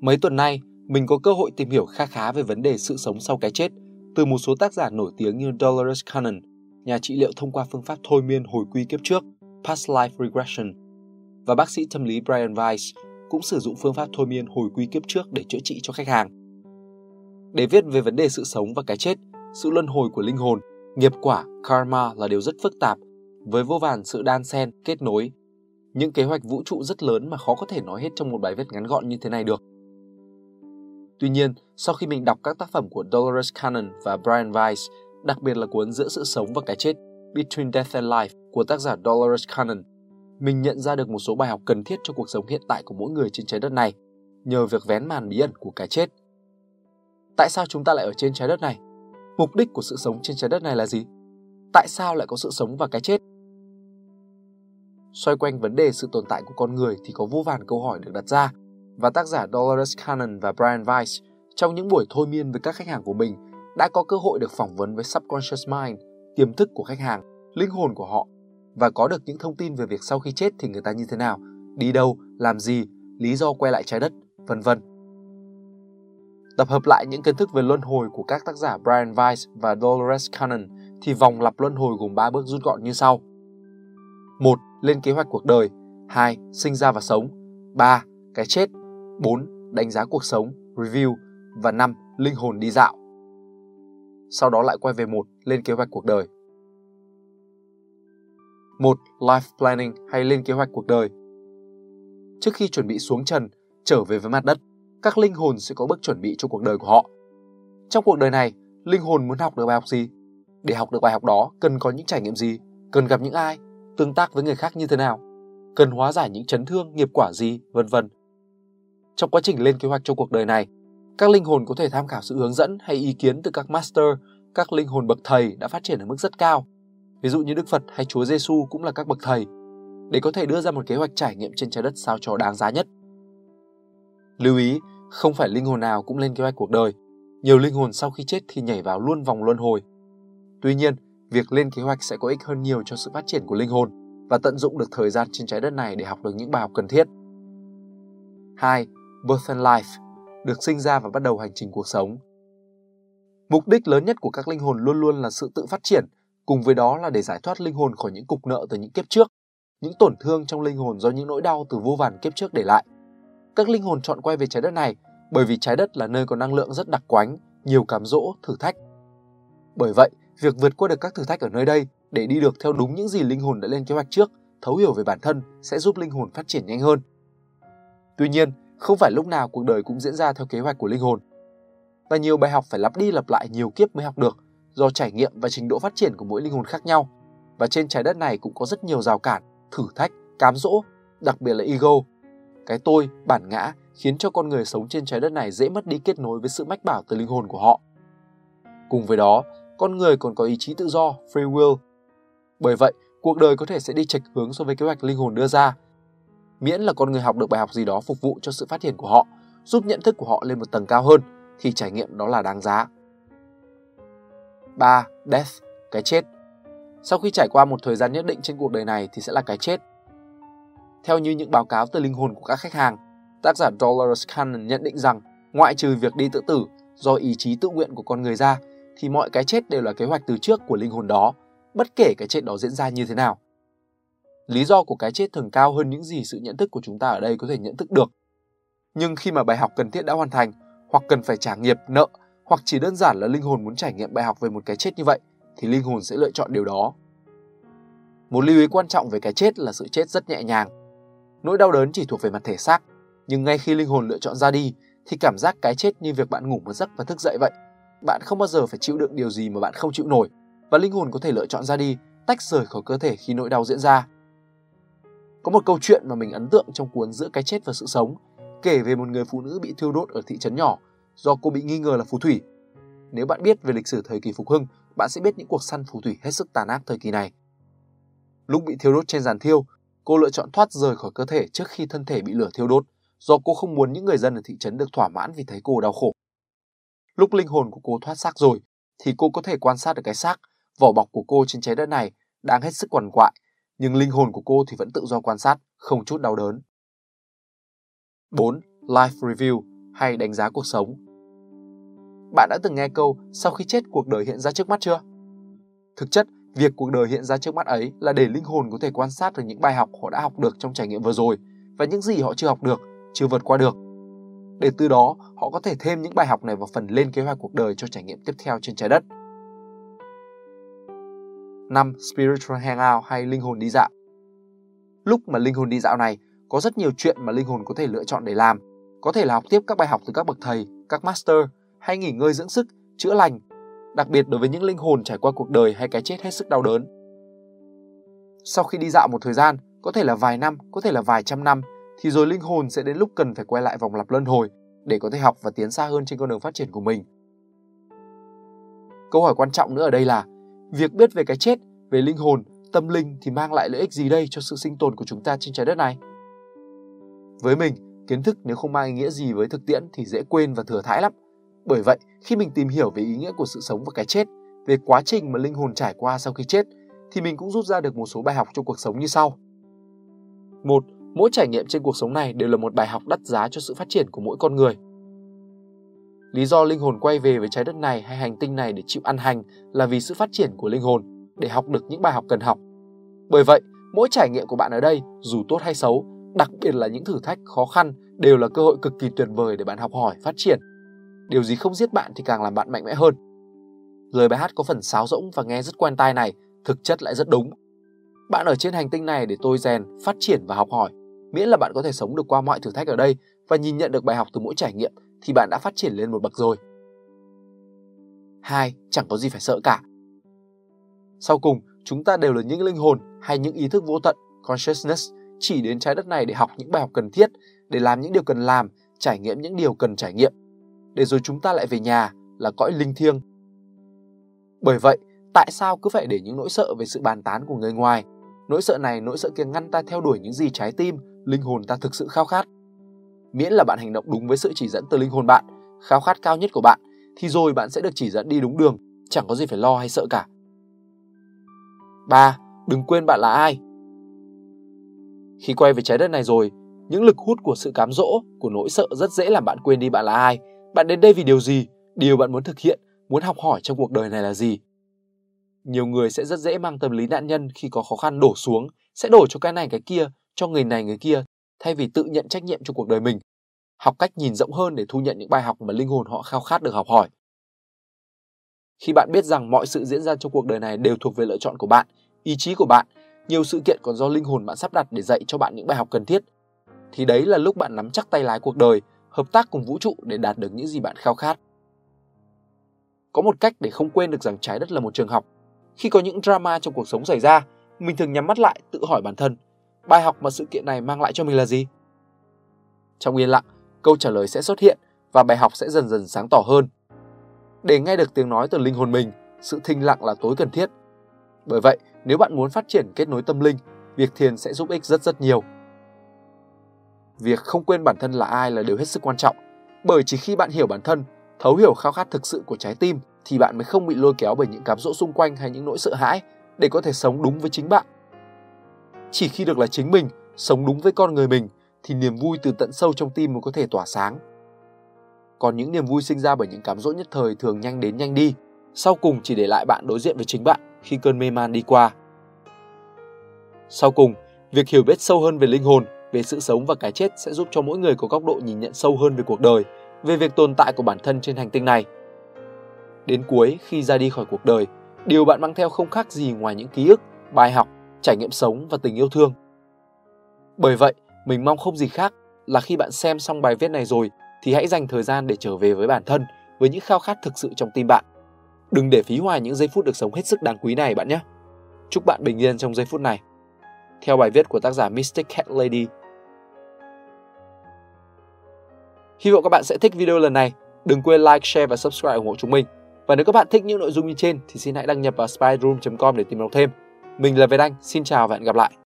Mấy tuần nay, mình có cơ hội tìm hiểu khá khá về vấn đề sự sống sau cái chết từ một số tác giả nổi tiếng như Dolores Cannon, nhà trị liệu thông qua phương pháp thôi miên hồi quy kiếp trước, Past Life Regression, và bác sĩ tâm lý Brian Weiss cũng sử dụng phương pháp thôi miên hồi quy kiếp trước để chữa trị cho khách hàng. Để viết về vấn đề sự sống và cái chết, sự luân hồi của linh hồn, nghiệp quả, karma là điều rất phức tạp, với vô vàn sự đan xen, kết nối, những kế hoạch vũ trụ rất lớn mà khó có thể nói hết trong một bài viết ngắn gọn như thế này được. Tuy nhiên, sau khi mình đọc các tác phẩm của Dolores Cannon và Brian Weiss, đặc biệt là cuốn Giữa sự sống và cái chết, Between Death and Life của tác giả Dolores Cannon, mình nhận ra được một số bài học cần thiết cho cuộc sống hiện tại của mỗi người trên trái đất này nhờ việc vén màn bí ẩn của cái chết. Tại sao chúng ta lại ở trên trái đất này? Mục đích của sự sống trên trái đất này là gì? Tại sao lại có sự sống và cái chết? Xoay quanh vấn đề sự tồn tại của con người thì có vô vàn câu hỏi được đặt ra và tác giả Dolores Cannon và Brian Weiss trong những buổi thôi miên với các khách hàng của mình đã có cơ hội được phỏng vấn với subconscious mind, tiềm thức của khách hàng, linh hồn của họ và có được những thông tin về việc sau khi chết thì người ta như thế nào, đi đâu, làm gì, lý do quay lại trái đất, vân vân. Tập hợp lại những kiến thức về luân hồi của các tác giả Brian Weiss và Dolores Cannon thì vòng lặp luân hồi gồm 3 bước rút gọn như sau. 1. Lên kế hoạch cuộc đời 2. Sinh ra và sống 3. Cái chết 4. Đánh giá cuộc sống, review và 5. Linh hồn đi dạo. Sau đó lại quay về 1. lên kế hoạch cuộc đời. 1. Life planning hay lên kế hoạch cuộc đời. Trước khi chuẩn bị xuống trần, trở về với mặt đất, các linh hồn sẽ có bước chuẩn bị cho cuộc đời của họ. Trong cuộc đời này, linh hồn muốn học được bài học gì? Để học được bài học đó, cần có những trải nghiệm gì? Cần gặp những ai? Tương tác với người khác như thế nào? Cần hóa giải những chấn thương, nghiệp quả gì, vân vân. Trong quá trình lên kế hoạch cho cuộc đời này, các linh hồn có thể tham khảo sự hướng dẫn hay ý kiến từ các master, các linh hồn bậc thầy đã phát triển ở mức rất cao. Ví dụ như Đức Phật hay Chúa Giêsu cũng là các bậc thầy, để có thể đưa ra một kế hoạch trải nghiệm trên trái đất sao cho đáng giá nhất. Lưu ý, không phải linh hồn nào cũng lên kế hoạch cuộc đời. Nhiều linh hồn sau khi chết thì nhảy vào luôn vòng luân hồi. Tuy nhiên, việc lên kế hoạch sẽ có ích hơn nhiều cho sự phát triển của linh hồn và tận dụng được thời gian trên trái đất này để học được những bài học cần thiết. 2. Birth and Life, được sinh ra và bắt đầu hành trình cuộc sống. Mục đích lớn nhất của các linh hồn luôn luôn là sự tự phát triển, cùng với đó là để giải thoát linh hồn khỏi những cục nợ từ những kiếp trước, những tổn thương trong linh hồn do những nỗi đau từ vô vàn kiếp trước để lại. Các linh hồn chọn quay về trái đất này bởi vì trái đất là nơi có năng lượng rất đặc quánh, nhiều cám dỗ, thử thách. Bởi vậy, việc vượt qua được các thử thách ở nơi đây để đi được theo đúng những gì linh hồn đã lên kế hoạch trước, thấu hiểu về bản thân sẽ giúp linh hồn phát triển nhanh hơn. Tuy nhiên, không phải lúc nào cuộc đời cũng diễn ra theo kế hoạch của linh hồn. Và nhiều bài học phải lặp đi lặp lại nhiều kiếp mới học được, do trải nghiệm và trình độ phát triển của mỗi linh hồn khác nhau. Và trên trái đất này cũng có rất nhiều rào cản, thử thách, cám dỗ, đặc biệt là ego, cái tôi, bản ngã khiến cho con người sống trên trái đất này dễ mất đi kết nối với sự mách bảo từ linh hồn của họ. Cùng với đó, con người còn có ý chí tự do, free will. Bởi vậy, cuộc đời có thể sẽ đi chệch hướng so với kế hoạch linh hồn đưa ra. Miễn là con người học được bài học gì đó phục vụ cho sự phát triển của họ, giúp nhận thức của họ lên một tầng cao hơn, thì trải nghiệm đó là đáng giá. 3. Death, cái chết. Sau khi trải qua một thời gian nhất định trên cuộc đời này thì sẽ là cái chết. Theo như những báo cáo từ linh hồn của các khách hàng, tác giả Dolores Cannon nhận định rằng ngoại trừ việc đi tự tử do ý chí tự nguyện của con người ra thì mọi cái chết đều là kế hoạch từ trước của linh hồn đó, bất kể cái chết đó diễn ra như thế nào. Lý do của cái chết thường cao hơn những gì sự nhận thức của chúng ta ở đây có thể nhận thức được. Nhưng khi mà bài học cần thiết đã hoàn thành, hoặc cần phải trả nghiệp, nợ, hoặc chỉ đơn giản là linh hồn muốn trải nghiệm bài học về một cái chết như vậy, thì linh hồn sẽ lựa chọn điều đó. Một lưu ý quan trọng về cái chết là sự chết rất nhẹ nhàng. Nỗi đau đớn chỉ thuộc về mặt thể xác, nhưng ngay khi linh hồn lựa chọn ra đi, thì cảm giác cái chết như việc bạn ngủ một giấc và thức dậy vậy. Bạn không bao giờ phải chịu đựng điều gì mà bạn không chịu nổi, và linh hồn có thể lựa chọn ra đi, tách rời khỏi cơ thể khi nỗi đau diễn ra. Có một câu chuyện mà mình ấn tượng trong cuốn Giữa cái chết và sự sống, kể về một người phụ nữ bị thiêu đốt ở thị trấn nhỏ do cô bị nghi ngờ là phù thủy. Nếu bạn biết về lịch sử thời kỳ phục hưng, bạn sẽ biết những cuộc săn phù thủy hết sức tàn ác thời kỳ này. Lúc bị thiêu đốt trên giàn thiêu, cô lựa chọn thoát rời khỏi cơ thể trước khi thân thể bị lửa thiêu đốt, do cô không muốn những người dân ở thị trấn được thỏa mãn vì thấy cô đau khổ. Lúc linh hồn của cô thoát xác rồi, thì cô có thể quan sát được cái xác, vỏ bọc của cô trên trái đất này đang hết sức quằn quại, nhưng linh hồn của cô thì vẫn tự do quan sát, không chút đau đớn. 4. Life Review hay đánh giá cuộc sống Bạn đã từng nghe câu sau khi chết cuộc đời hiện ra trước mắt chưa? Thực chất, việc cuộc đời hiện ra trước mắt ấy là để linh hồn có thể quan sát được những bài học họ đã học được trong trải nghiệm vừa rồi và những gì họ chưa học được, chưa vượt qua được. Để từ đó, họ có thể thêm những bài học này vào phần lên kế hoạch cuộc đời cho trải nghiệm tiếp theo trên trái đất. 5. Spiritual Hangout hay linh hồn đi dạo Lúc mà linh hồn đi dạo này, có rất nhiều chuyện mà linh hồn có thể lựa chọn để làm. Có thể là học tiếp các bài học từ các bậc thầy, các master, hay nghỉ ngơi dưỡng sức, chữa lành, đặc biệt đối với những linh hồn trải qua cuộc đời hay cái chết hết sức đau đớn. Sau khi đi dạo một thời gian, có thể là vài năm, có thể là vài trăm năm, thì rồi linh hồn sẽ đến lúc cần phải quay lại vòng lặp luân hồi để có thể học và tiến xa hơn trên con đường phát triển của mình. Câu hỏi quan trọng nữa ở đây là việc biết về cái chết, về linh hồn, tâm linh thì mang lại lợi ích gì đây cho sự sinh tồn của chúng ta trên trái đất này? Với mình, kiến thức nếu không mang ý nghĩa gì với thực tiễn thì dễ quên và thừa thãi lắm. Bởi vậy, khi mình tìm hiểu về ý nghĩa của sự sống và cái chết, về quá trình mà linh hồn trải qua sau khi chết, thì mình cũng rút ra được một số bài học cho cuộc sống như sau. Một, mỗi trải nghiệm trên cuộc sống này đều là một bài học đắt giá cho sự phát triển của mỗi con người. Lý do linh hồn quay về với trái đất này hay hành tinh này để chịu ăn hành là vì sự phát triển của linh hồn, để học được những bài học cần học. Bởi vậy, mỗi trải nghiệm của bạn ở đây, dù tốt hay xấu, đặc biệt là những thử thách khó khăn đều là cơ hội cực kỳ tuyệt vời để bạn học hỏi, phát triển. Điều gì không giết bạn thì càng làm bạn mạnh mẽ hơn. Lời bài hát có phần sáo rỗng và nghe rất quen tai này, thực chất lại rất đúng. Bạn ở trên hành tinh này để tôi rèn, phát triển và học hỏi. Miễn là bạn có thể sống được qua mọi thử thách ở đây và nhìn nhận được bài học từ mỗi trải nghiệm thì bạn đã phát triển lên một bậc rồi. Hai, chẳng có gì phải sợ cả. Sau cùng, chúng ta đều là những linh hồn hay những ý thức vô tận, consciousness, chỉ đến trái đất này để học những bài học cần thiết, để làm những điều cần làm, trải nghiệm những điều cần trải nghiệm. Để rồi chúng ta lại về nhà là cõi linh thiêng. Bởi vậy, tại sao cứ phải để những nỗi sợ về sự bàn tán của người ngoài, nỗi sợ này, nỗi sợ kia ngăn ta theo đuổi những gì trái tim, linh hồn ta thực sự khao khát? Miễn là bạn hành động đúng với sự chỉ dẫn từ linh hồn bạn, khao khát cao nhất của bạn, thì rồi bạn sẽ được chỉ dẫn đi đúng đường, chẳng có gì phải lo hay sợ cả. 3. Đừng quên bạn là ai. Khi quay về trái đất này rồi, những lực hút của sự cám dỗ, của nỗi sợ rất dễ làm bạn quên đi bạn là ai. Bạn đến đây vì điều gì, điều bạn muốn thực hiện, muốn học hỏi trong cuộc đời này là gì. Nhiều người sẽ rất dễ mang tâm lý nạn nhân khi có khó khăn đổ xuống, sẽ đổ cho cái này cái kia, cho người này người kia, thay vì tự nhận trách nhiệm cho cuộc đời mình. Học cách nhìn rộng hơn để thu nhận những bài học mà linh hồn họ khao khát được học hỏi. Khi bạn biết rằng mọi sự diễn ra trong cuộc đời này đều thuộc về lựa chọn của bạn, ý chí của bạn, nhiều sự kiện còn do linh hồn bạn sắp đặt để dạy cho bạn những bài học cần thiết, thì đấy là lúc bạn nắm chắc tay lái cuộc đời, hợp tác cùng vũ trụ để đạt được những gì bạn khao khát. Có một cách để không quên được rằng trái đất là một trường học. Khi có những drama trong cuộc sống xảy ra, mình thường nhắm mắt lại tự hỏi bản thân, bài học mà sự kiện này mang lại cho mình là gì? Trong yên lặng, câu trả lời sẽ xuất hiện và bài học sẽ dần dần sáng tỏ hơn. Để nghe được tiếng nói từ linh hồn mình, sự thinh lặng là tối cần thiết. Bởi vậy, nếu bạn muốn phát triển kết nối tâm linh, việc thiền sẽ giúp ích rất rất nhiều. Việc không quên bản thân là ai là điều hết sức quan trọng, bởi chỉ khi bạn hiểu bản thân, thấu hiểu khao khát thực sự của trái tim thì bạn mới không bị lôi kéo bởi những cám dỗ xung quanh hay những nỗi sợ hãi để có thể sống đúng với chính bạn. Chỉ khi được là chính mình, sống đúng với con người mình thì niềm vui từ tận sâu trong tim mới có thể tỏa sáng. Còn những niềm vui sinh ra bởi những cám dỗ nhất thời thường nhanh đến nhanh đi, sau cùng chỉ để lại bạn đối diện với chính bạn khi cơn mê man đi qua. Sau cùng, việc hiểu biết sâu hơn về linh hồn, về sự sống và cái chết sẽ giúp cho mỗi người có góc độ nhìn nhận sâu hơn về cuộc đời, về việc tồn tại của bản thân trên hành tinh này. Đến cuối, khi ra đi khỏi cuộc đời, điều bạn mang theo không khác gì ngoài những ký ức, bài học, trải nghiệm sống và tình yêu thương. Bởi vậy, mình mong không gì khác là khi bạn xem xong bài viết này rồi thì hãy dành thời gian để trở về với bản thân, với những khao khát thực sự trong tim bạn. Đừng để phí hoài những giây phút được sống hết sức đáng quý này bạn nhé. Chúc bạn bình yên trong giây phút này. Theo bài viết của tác giả Mystic Cat Lady. Hy vọng các bạn sẽ thích video lần này. Đừng quên like, share và subscribe ủng hộ chúng mình. Và nếu các bạn thích những nội dung như trên thì xin hãy đăng nhập vào spyroom.com để tìm đọc thêm. Mình là Việt Anh, xin chào và hẹn gặp lại.